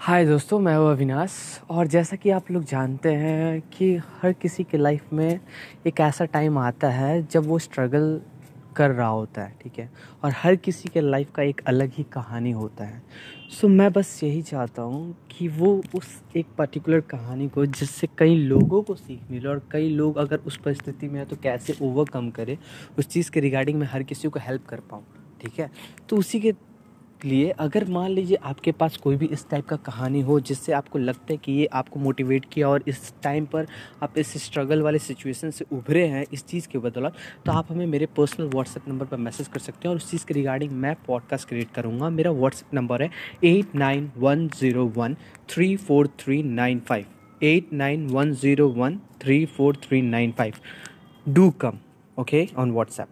हाय दोस्तों मैं हूँ अविनाश। और जैसा कि आप लोग जानते हैं कि हर किसी के लाइफ में एक ऐसा टाइम आता है जब वो स्ट्रगल कर रहा होता है ठीक है? और हर किसी के लाइफ का एक अलग ही कहानी होता है। सो so, मैं बस यही चाहता हूँ कि वो उस एक पर्टिकुलर कहानी को जिससे कई लोगों को सीख मिले और कई लोग अगर उस परिस्थिति में है तो कैसे ओवरकम करे उस चीज़ के रिगार्डिंग मैं हर किसी को हेल्प कर पाऊँ ठीक है? तो उसी के लिए, अगर मान लीजिए आपके पास कोई भी इस टाइप का कहानी हो जिससे आपको लगता है कि ये आपको मोटिवेट किया और इस टाइम पर आप इस स्ट्रगल वाले सिचुएशन से उभरे हैं इस चीज़ के बदौलत तो आप हमें मेरे पर्सनल व्हाट्सएप नंबर पर मैसेज कर सकते हैं और उस चीज़ के रिगार्डिंग मैं पॉडकास्ट क्रिएट करूँगा। मेरा व्हाट्सएप नंबर है eight nine one zero one three four three nine five eight nine one zero one three four three nine five do come okay on WhatsApp